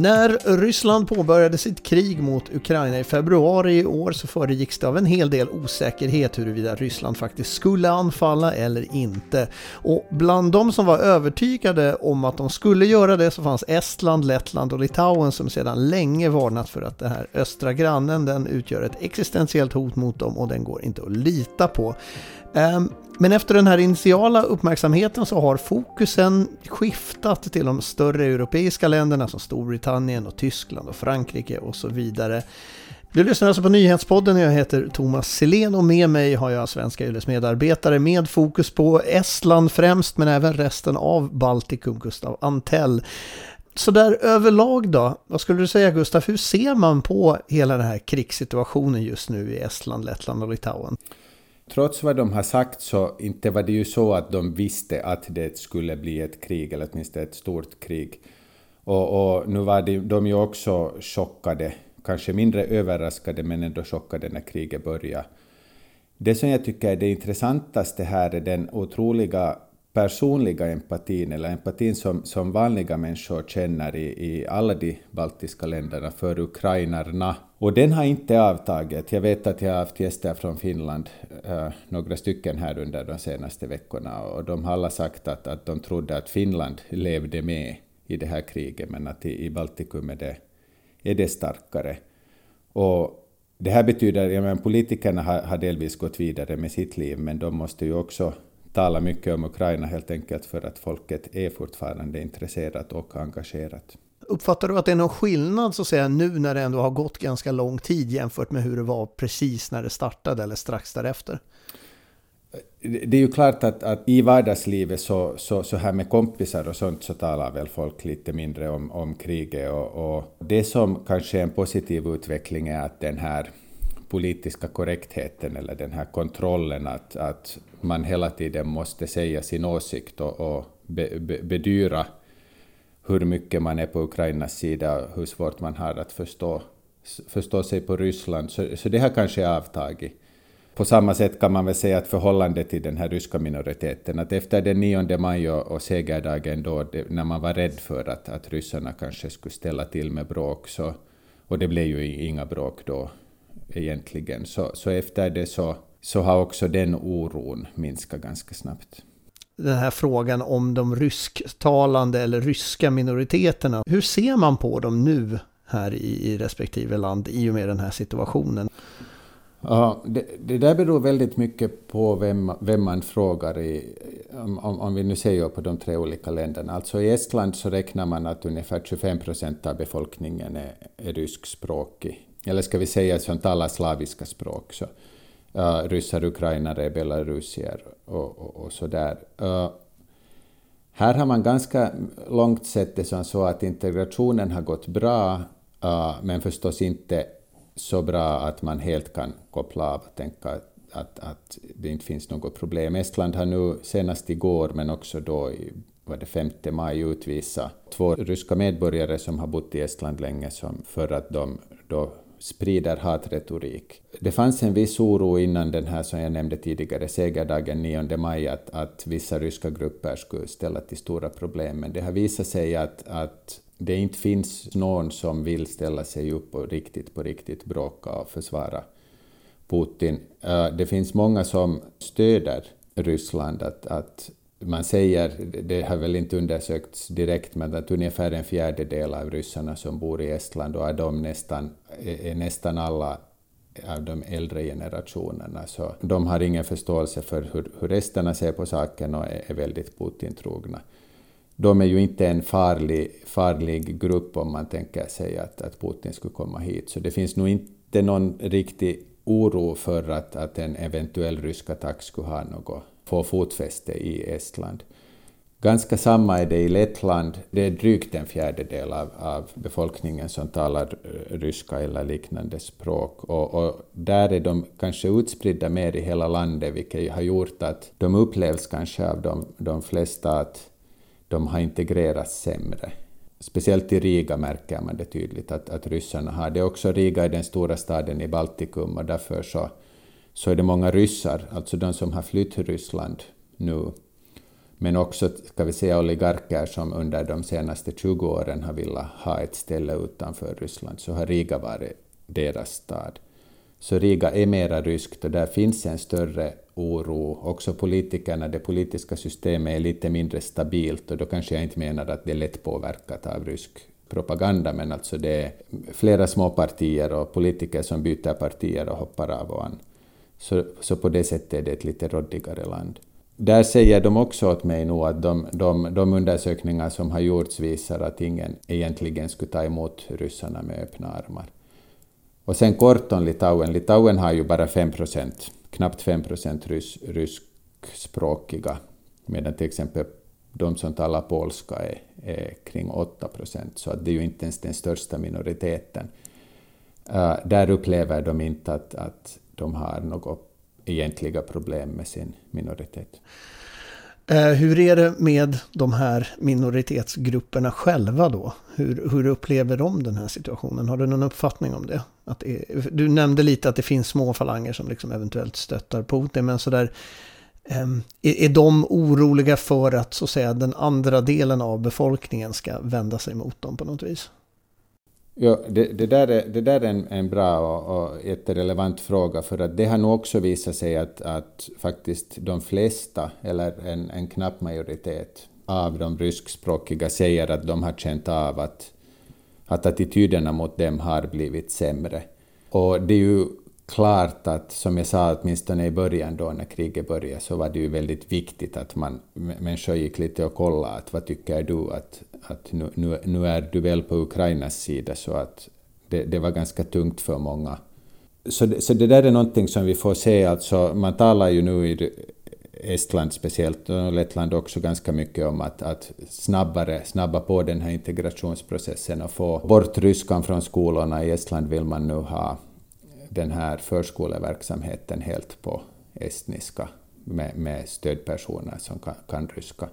När Ryssland påbörjade sitt krig mot Ukraina i februari i år så föregicks det av en hel del osäkerhet huruvida Ryssland faktiskt skulle anfalla eller inte. Och bland de som var övertygade om att de skulle göra det så fanns Estland, Lettland och Litauen som sedan länge varnat för att den här östra grannen den utgör ett existentiellt hot mot dem och den går inte att lita på. Ehm, men efter den här initiala uppmärksamheten så har fokusen skiftat till de större europeiska länderna som Storbritannien och Tyskland och Frankrike och så vidare. Du lyssnar alltså på Nyhetspodden, jag heter Thomas Selén och med mig har jag Svenska Yles medarbetare med fokus på Estland främst men även resten av Baltikum, Gustav Antell. Så där överlag då, vad skulle du säga Gustav, hur ser man på hela den här krigssituationen just nu i Estland, Lettland och Litauen? Trots vad de har sagt så inte var det ju så att de visste att det skulle bli ett krig, eller åtminstone ett stort krig. Och, och nu var de, de ju också chockade, kanske mindre överraskade men ändå chockade när kriget började. Det som jag tycker är det intressantaste här är den otroliga personliga empatin, eller empatin som, som vanliga människor känner i, i alla de baltiska länderna för ukrainarna. Och den har inte avtagit. Jag vet att jag har haft gäster från Finland, eh, några stycken här under de senaste veckorna, och de har alla sagt att, att de trodde att Finland levde med i det här kriget, men att i, i Baltikum är det, är det starkare. Och det här betyder, ja men politikerna har, har delvis gått vidare med sitt liv, men de måste ju också talar mycket om Ukraina helt enkelt för att folket är fortfarande intresserat och engagerat. Uppfattar du att det är någon skillnad så att säga nu när det ändå har gått ganska lång tid jämfört med hur det var precis när det startade eller strax därefter? Det är ju klart att, att i vardagslivet så, så, så här med kompisar och sånt så talar väl folk lite mindre om, om kriget och, och det som kanske är en positiv utveckling är att den här politiska korrektheten eller den här kontrollen att, att man hela tiden måste säga sin åsikt och, och be, be, bedyra hur mycket man är på Ukrainas sida och hur svårt man har att förstå, förstå sig på Ryssland. Så, så det har kanske avtagit. På samma sätt kan man väl säga att förhållandet till den här ryska minoriteten, att efter den 9 maj och, och segerdagen då, det, när man var rädd för att, att ryssarna kanske skulle ställa till med bråk, så, och det blev ju inga bråk då, egentligen. Så, så efter det så, så har också den oron minskat ganska snabbt. Den här frågan om de rysktalande eller ryska minoriteterna. Hur ser man på dem nu här i, i respektive land i och med den här situationen? Ja, det, det, där beror väldigt mycket på vem, vem man frågar, i, om, om, vi nu ser på de tre olika länderna. Alltså i Estland så räknar man att ungefär 25 procent av befolkningen är, är ryskspråkig eller ska vi säga som talar slaviska språk, så, uh, ryssar, ukrainare, belarusier och, och, och så där. Uh, eh, här har man ganska långt sett det som så att integrationen har gått bra, uh, men förstås inte så bra att man helt kan koppla av och tänka att, att det inte finns något problem. Estland har nu senast igår, men också då i var det 5 maj utvisat två ryska medborgare som har bott i Estland länge som för att de då sprider hatretorik. Det fanns en viss oro innan den här, som jag nämnde tidigare, segerdagen 9 maj, att, att vissa ryska grupper skulle ställa till stora problem, men det har visat sig att, att det inte finns någon som vill ställa sig upp och riktigt på riktigt bråka och försvara Putin. Äh, det finns många som stöder Ryssland, att, att man säger, det har väl inte undersökts direkt, men att ungefär en fjärdedel av ryssarna som bor i Estland och är de nästan, är nästan alla av de äldre generationerna. Så de har ingen förståelse för hur, hur resterna ser på saken och är, är väldigt Putin-trogna. De är ju inte en farlig, farlig grupp om man tänker sig att, att Putin skulle komma hit, så det finns nog inte någon riktig oro för att, att en eventuell rysk attack skulle ha något få fotfäste i Estland. Ganska samma är det i Lettland. Det är drygt en fjärdedel av, av befolkningen som talar eh, ryska eller liknande språk. Och, och, där är de kanske utspridda mer i hela landet, vilket har gjort att de upplevs kanske av de, de flesta att de har integrerats sämre. Speciellt i Riga märker man det tydligt att, att ryssarna har det. Också Riga är den stora staden i Baltikum och därför så så är det många ryssar, alltså de som har flytt till Ryssland, nu. Men också, ska vi säga, oligarker som under de senaste 20 åren har velat ha ett ställe utanför Ryssland, så har Riga varit deras stad. Så Riga är mera ryskt och där finns en större oro. Också politikerna, det politiska systemet är lite mindre stabilt och då kanske jag inte menar att det är lätt påverkat av rysk propaganda, men alltså det är flera små partier och politiker som byter partier och hoppar av och an. Så, så på det sättet är det ett lite råddigare land. Där säger de också åt mig nu att de, de, de undersökningar som har gjorts visar att ingen egentligen skulle ta emot ryssarna med öppna armar. Och sen kort om Litauen. Litauen har ju bara 5 procent, knappt 5 procent rys, ryskspråkiga, medan till exempel de som talar polska är, är kring 8 procent, så att det är ju inte ens den största minoriteten. Uh, där upplever de inte att, att de har något egentliga problem med sin minoritet. Eh, hur är det med de här minoritetsgrupperna själva då? Hur, hur upplever de den här situationen? Har du någon uppfattning om det? Att det du nämnde lite att det finns små falanger som liksom eventuellt stöttar Putin, men sådär ehm, är de oroliga för att så att säga den andra delen av befolkningen ska vända sig mot dem på något vis? Ja, det, det där är, det där är en, en bra och, och jätterelevant fråga för att det har nog också visat sig att, att faktiskt de flesta, eller en, en knapp majoritet av de ryskspråkiga säger att de har känt av att, att attityderna mot dem har blivit sämre. Och det är ju klart att, som jag sa, åtminstone i början då när kriget började, så var det ju väldigt viktigt att man, människor gick lite och kollade att vad tycker du att, att nu, nu, nu är du väl på Ukrainas sida, så att det, det var ganska tungt för många. Så det, så det där är någonting som vi får se, alltså man talar ju nu i Estland speciellt och Lettland också ganska mycket om att, att snabbare, snabba på den här integrationsprocessen och få bort ryskan från skolorna. I Estland vill man nu ha den här förskoleverksamheten helt på estniska med, med stödpersoner som kan, kan ryska.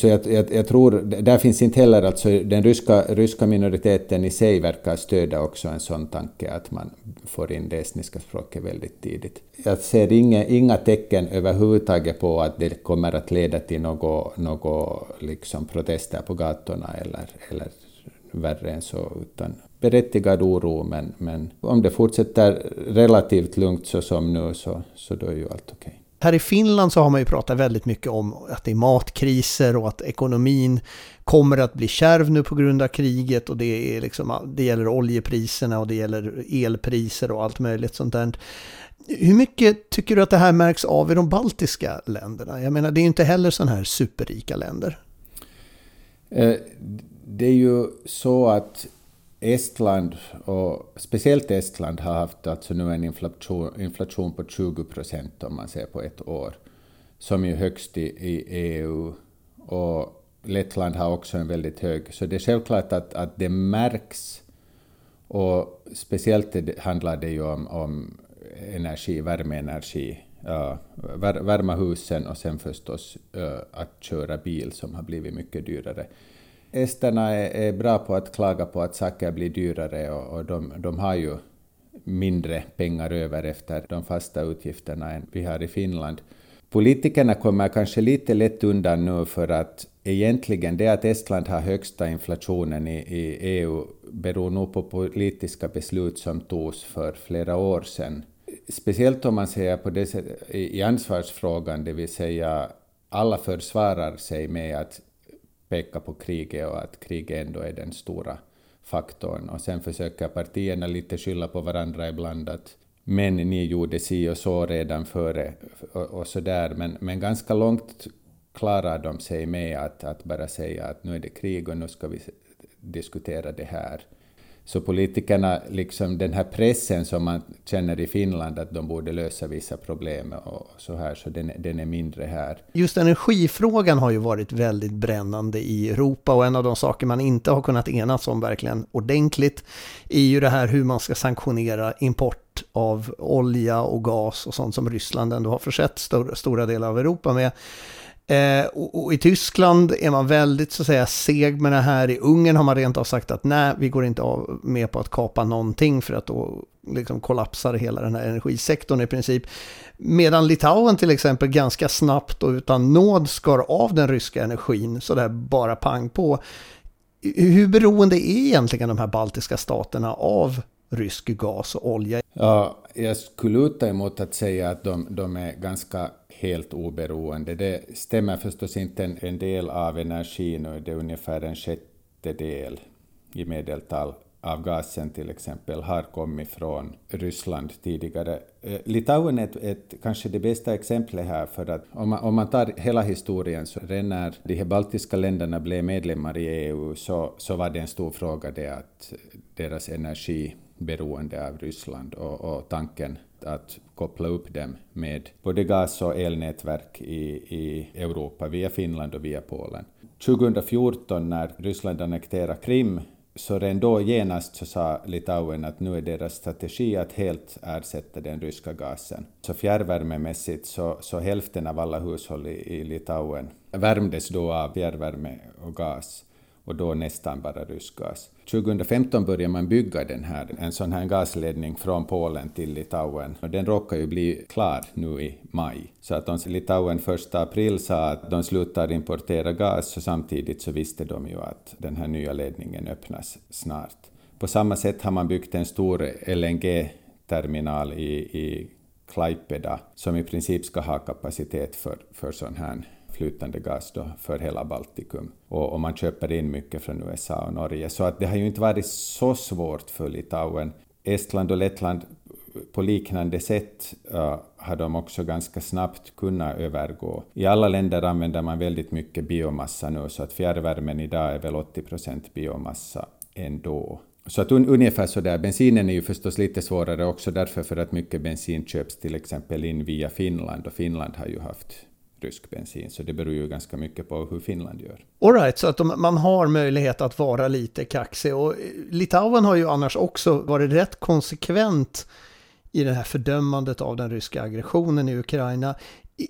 Så jag, jag, jag, tror, där finns inte heller, alltså den ryska, ryska minoriteten i sig verkar stödja också en sån tanke att man får in det estniska språket väldigt tidigt. Jag ser inga, inga tecken överhuvudtaget på att det kommer att leda till några något liksom protester på gatorna eller, eller värre än så, utan berättigad oro, men, men om det fortsätter relativt lugnt så som nu så, så då är ju allt okej. Okay. Här i Finland så har man ju pratat väldigt mycket om att det är matkriser och att ekonomin kommer att bli kärv nu på grund av kriget och det, är liksom, det gäller oljepriserna och det gäller elpriser och allt möjligt sånt där. Hur mycket tycker du att det här märks av i de baltiska länderna? Jag menar, det är ju inte heller sådana här superrika länder. Eh, det är ju så att Estland, och speciellt Estland, har haft alltså nu en inflation, inflation på 20 procent om man ser på ett år, som är högst i, i EU. Och Lettland har också en väldigt hög, så det är självklart att, att det märks. Och speciellt det, handlar det ju om, om energi, värmeenergi, uh, värma husen och sen förstås uh, att köra bil som har blivit mycket dyrare esterna är, är, bra på att klaga på att saker blir dyrare och, och de, de har ju mindre pengar över efter de fasta utgifterna än vi har i Finland. Politikerna kommer kanske lite lätt undan nu för att egentligen det att Estland har högsta inflationen i, i EU beror nog på politiska beslut som togs för flera år sedan. Speciellt om man säger på det i ansvarsfrågan, det vill säga alla försvarar sig med att peka på kriget och att kriget ändå är den stora faktorn. Och sen försöker partierna lite skylla på varandra ibland att men ni gjorde si och så redan före och, och så där. Men, men ganska långt klarar de sig med att, att bara säga att nu är det krig och nu ska vi diskutera det här. Så politikerna, liksom den här pressen som man känner i Finland att de borde lösa vissa problem och så här, så den, den är mindre här. Just energifrågan har ju varit väldigt brännande i Europa och en av de saker man inte har kunnat enas om verkligen ordentligt är ju det här hur man ska sanktionera import av olja och gas och sånt som Ryssland ändå har försett stor, stora delar av Europa med. Eh, och, och, i Tyskland är man väldigt så att säga seg med det här. I Ungern har man rent av sagt att nej, vi går inte av med på att kapa någonting för att då liksom kollapsar hela den här energisektorn i princip. Medan Litauen till exempel ganska snabbt och utan nåd skar av den ryska energin sådär bara pang på. Hur beroende är egentligen de här baltiska staterna av rysk gas och olja? Ja, jag skulle luta emot att säga att de, de är ganska helt oberoende. Det stämmer förstås inte en, en del av energin, och det är ungefär en sjättedel i medeltal av gasen till exempel har kommit från Ryssland tidigare. Eh, Litauen är ett, ett, kanske det bästa exemplet här, för att om man, om man tar hela historien så redan när de här baltiska länderna blev medlemmar i EU så, så var det en stor fråga det att deras energiberoende av Ryssland och, och tanken att koppla upp dem med både gas och elnätverk i, i Europa via Finland och via Polen. 2014 när Ryssland annekterade Krim så redan då genast så sa Litauen att nu är deras strategi att helt ersätta den ryska gasen. Så fjärrvärmemässigt så, så hälften av alla hushåll i, i Litauen värmdes då av fjärrvärme och gas och då nästan bara rysk gas. 2015 började man bygga den här, en sån här gasledning från Polen till Litauen och den råkar ju bli klar nu i maj. Så att om Litauen 1 april sa att de slutar importera gas så samtidigt så visste de ju att den här nya ledningen öppnas snart. På samma sätt har man byggt en stor LNG-terminal i, i Klaipeda som i princip ska ha kapacitet för, för sån här flytande gas då för hela Baltikum. Och, och, man köper in mycket från USA och Norge. Så att det har ju inte varit så svårt för Litauen. Estland och Lettland på liknande sätt uh, har de också ganska snabbt kunnat övergå. I alla länder använder man väldigt mycket biomassa nu, så att fjärrvärmen idag är väl 80 procent biomassa ändå. Så att un, ungefär så där. Bensinen är ju förstås lite svårare också därför för att mycket bensin köps till exempel in via Finland och Finland har ju haft rysk bensin, så det beror ju ganska mycket på hur Finland gör. Alright, så att de, man har möjlighet att vara lite kaxig. Och Litauen har ju annars också varit rätt konsekvent i det här fördömandet av den ryska aggressionen i Ukraina.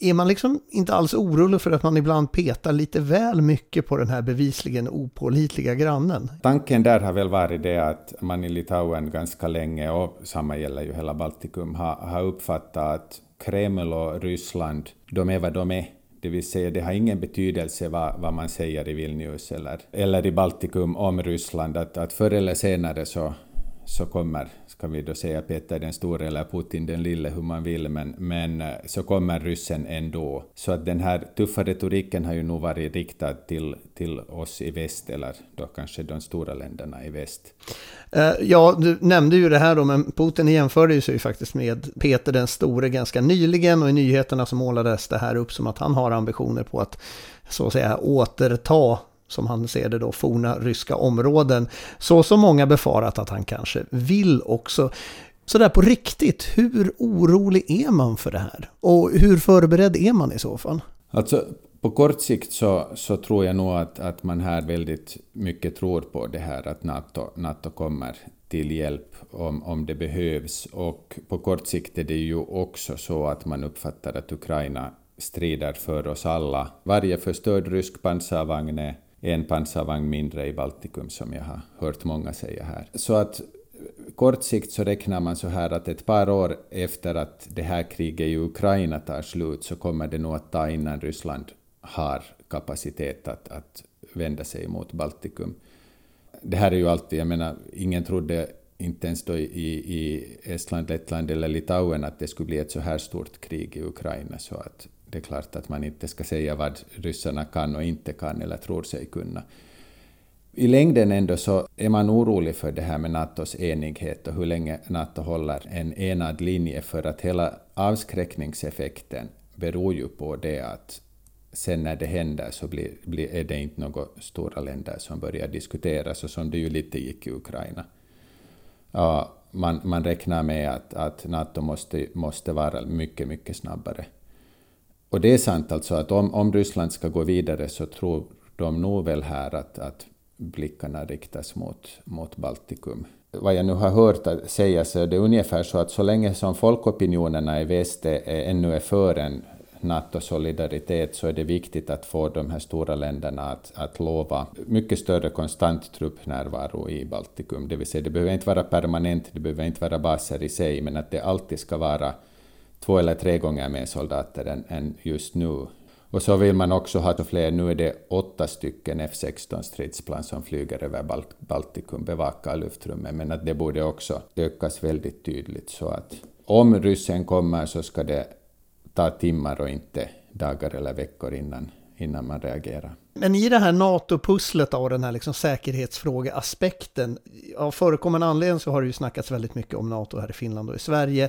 Är man liksom inte alls orolig för att man ibland petar lite väl mycket på den här bevisligen opålitliga grannen? Tanken där har väl varit det att man i Litauen ganska länge, och samma gäller ju hela Baltikum, har, har uppfattat att Kreml och Ryssland, de är vad de är. Det vill säga, det har ingen betydelse vad, vad man säger i Vilnius eller, eller i Baltikum om Ryssland, att, att förr eller senare så, så kommer ska vi då säga Peter den store eller Putin den lille, hur man vill, men, men eh, så kommer ryssen ändå. Så att den här tuffa retoriken har ju nog varit riktad till, till oss i väst, eller då kanske de stora länderna i väst. Eh, ja, du nämnde ju det här då, men Putin jämförde sig ju faktiskt med Peter den store ganska nyligen och i nyheterna så målades det här upp som att han har ambitioner på att så att säga återta som han ser det då, forna ryska områden. Så som många befarat att han kanske vill också. Så där på riktigt, hur orolig är man för det här? Och hur förberedd är man i så fall? Alltså, på kort sikt så, så tror jag nog att, att man här väldigt mycket tror på det här att NATO, NATO kommer till hjälp om, om det behövs. Och på kort sikt är det ju också så att man uppfattar att Ukraina strider för oss alla. Varje förstörd rysk pansarvagn är en pansarvagn mindre i Baltikum som jag har hört många säga här. Så att eh, kort sikt så räknar man så här att ett par år efter att det här kriget i Ukraina tar slut så kommer det nog att ta innan Ryssland har kapacitet att, att vända sig mot Baltikum. Det här är ju alltid, jag menar, ingen trodde inte ens då i, i Estland, Lettland eller Litauen att det skulle bli ett så här stort krig i Ukraina, så att det är klart att man inte ska säga vad ryssarna kan och inte kan eller tror sig kunna. I längden ändå så är man orolig för det här med Natos enighet och hur länge Nato håller en enad linje för att hela avskräckningseffekten beror ju på det att sen när det händer så blir, blir, är det inte några stora länder som börjar diskutera, så som det ju lite gick i Ukraina. Ja, man, man räknar med att, att Nato måste, måste vara mycket, mycket snabbare. Och det är sant alltså att om, om Ryssland ska gå vidare så tror de nog väl här att, att blickarna riktas mot, mot Baltikum. Vad jag nu har hört sägas så är det ungefär så att så länge som folkopinionerna i väst är, ännu är för en NATO-solidaritet så är det viktigt att få de här stora länderna att, att lova mycket större konstant truppnärvaro i Baltikum. Det vill säga, det behöver inte vara permanent, det behöver inte vara baser i sig, men att det alltid ska vara två eller tre gånger mer soldater än, än just nu. Och så vill man också ha fler, nu är det åtta stycken F-16 stridsplan som flyger över Balt Baltikum, bevakar luftrummet, men att det borde också ökas väldigt tydligt så att om ryssen kommer så ska det ta timmar och inte dagar eller veckor innan, innan man reagerar. Men i det här NATO-pusslet och den här liksom säkerhetsfrågeaspekten, av förekommande anledning så har det ju snackats väldigt mycket om NATO här i Finland och i Sverige.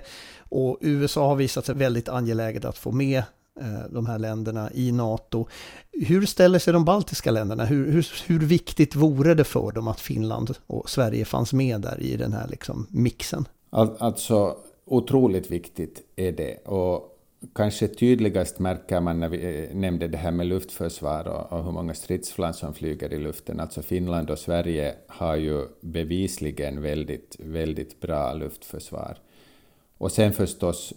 Och USA har visat sig väldigt angeläget att få med eh, de här länderna i NATO. Hur ställer sig de baltiska länderna? Hur, hur, hur, viktigt vore det för dem att Finland och Sverige fanns med där i den här liksom mixen? Alltså, otroligt viktigt är det. Och kanske tydligast märker man när vi eh, nämnde det här med luftförsvar och, och hur många stridsflygplan som flyger i luften. Alltså Finland och Sverige har ju bevisligen väldigt, väldigt bra luftförsvar. Och sen förstås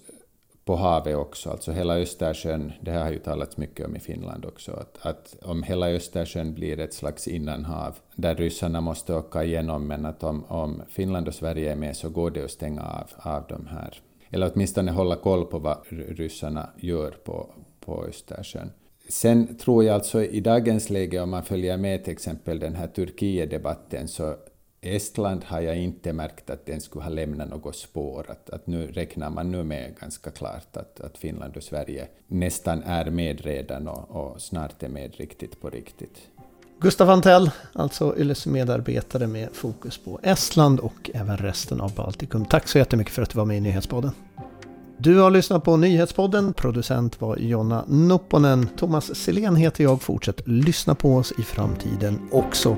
på havet också, alltså hela Östersjön, det här har ju talats mycket om i Finland också, att, att om hela Östersjön blir ett slags innanhav där ryssarna måste åka igenom, men att om, om Finland och Sverige är med så går det att stänga av, av de här eller åtminstone hålla koll på vad ryssarna gör på, på Östersjön. Sen tror jag alltså i dagens läge, om man följer med till exempel den här Turkiet-debatten, så Estland har jag inte märkt att den skulle ha lämnat något spår. Att, att nu räknar man nu med ganska klart att, att Finland och Sverige nästan är med redan och, och snart är med riktigt på riktigt. Gustav Antell, alltså Yles medarbetare med fokus på Estland och även resten av Baltikum. Tack så jättemycket för att du var med i Nyhetspodden. Du har lyssnat på Nyhetspodden. Producent var Jonna Nopponen. Thomas Selén heter jag. Fortsätt lyssna på oss i framtiden också.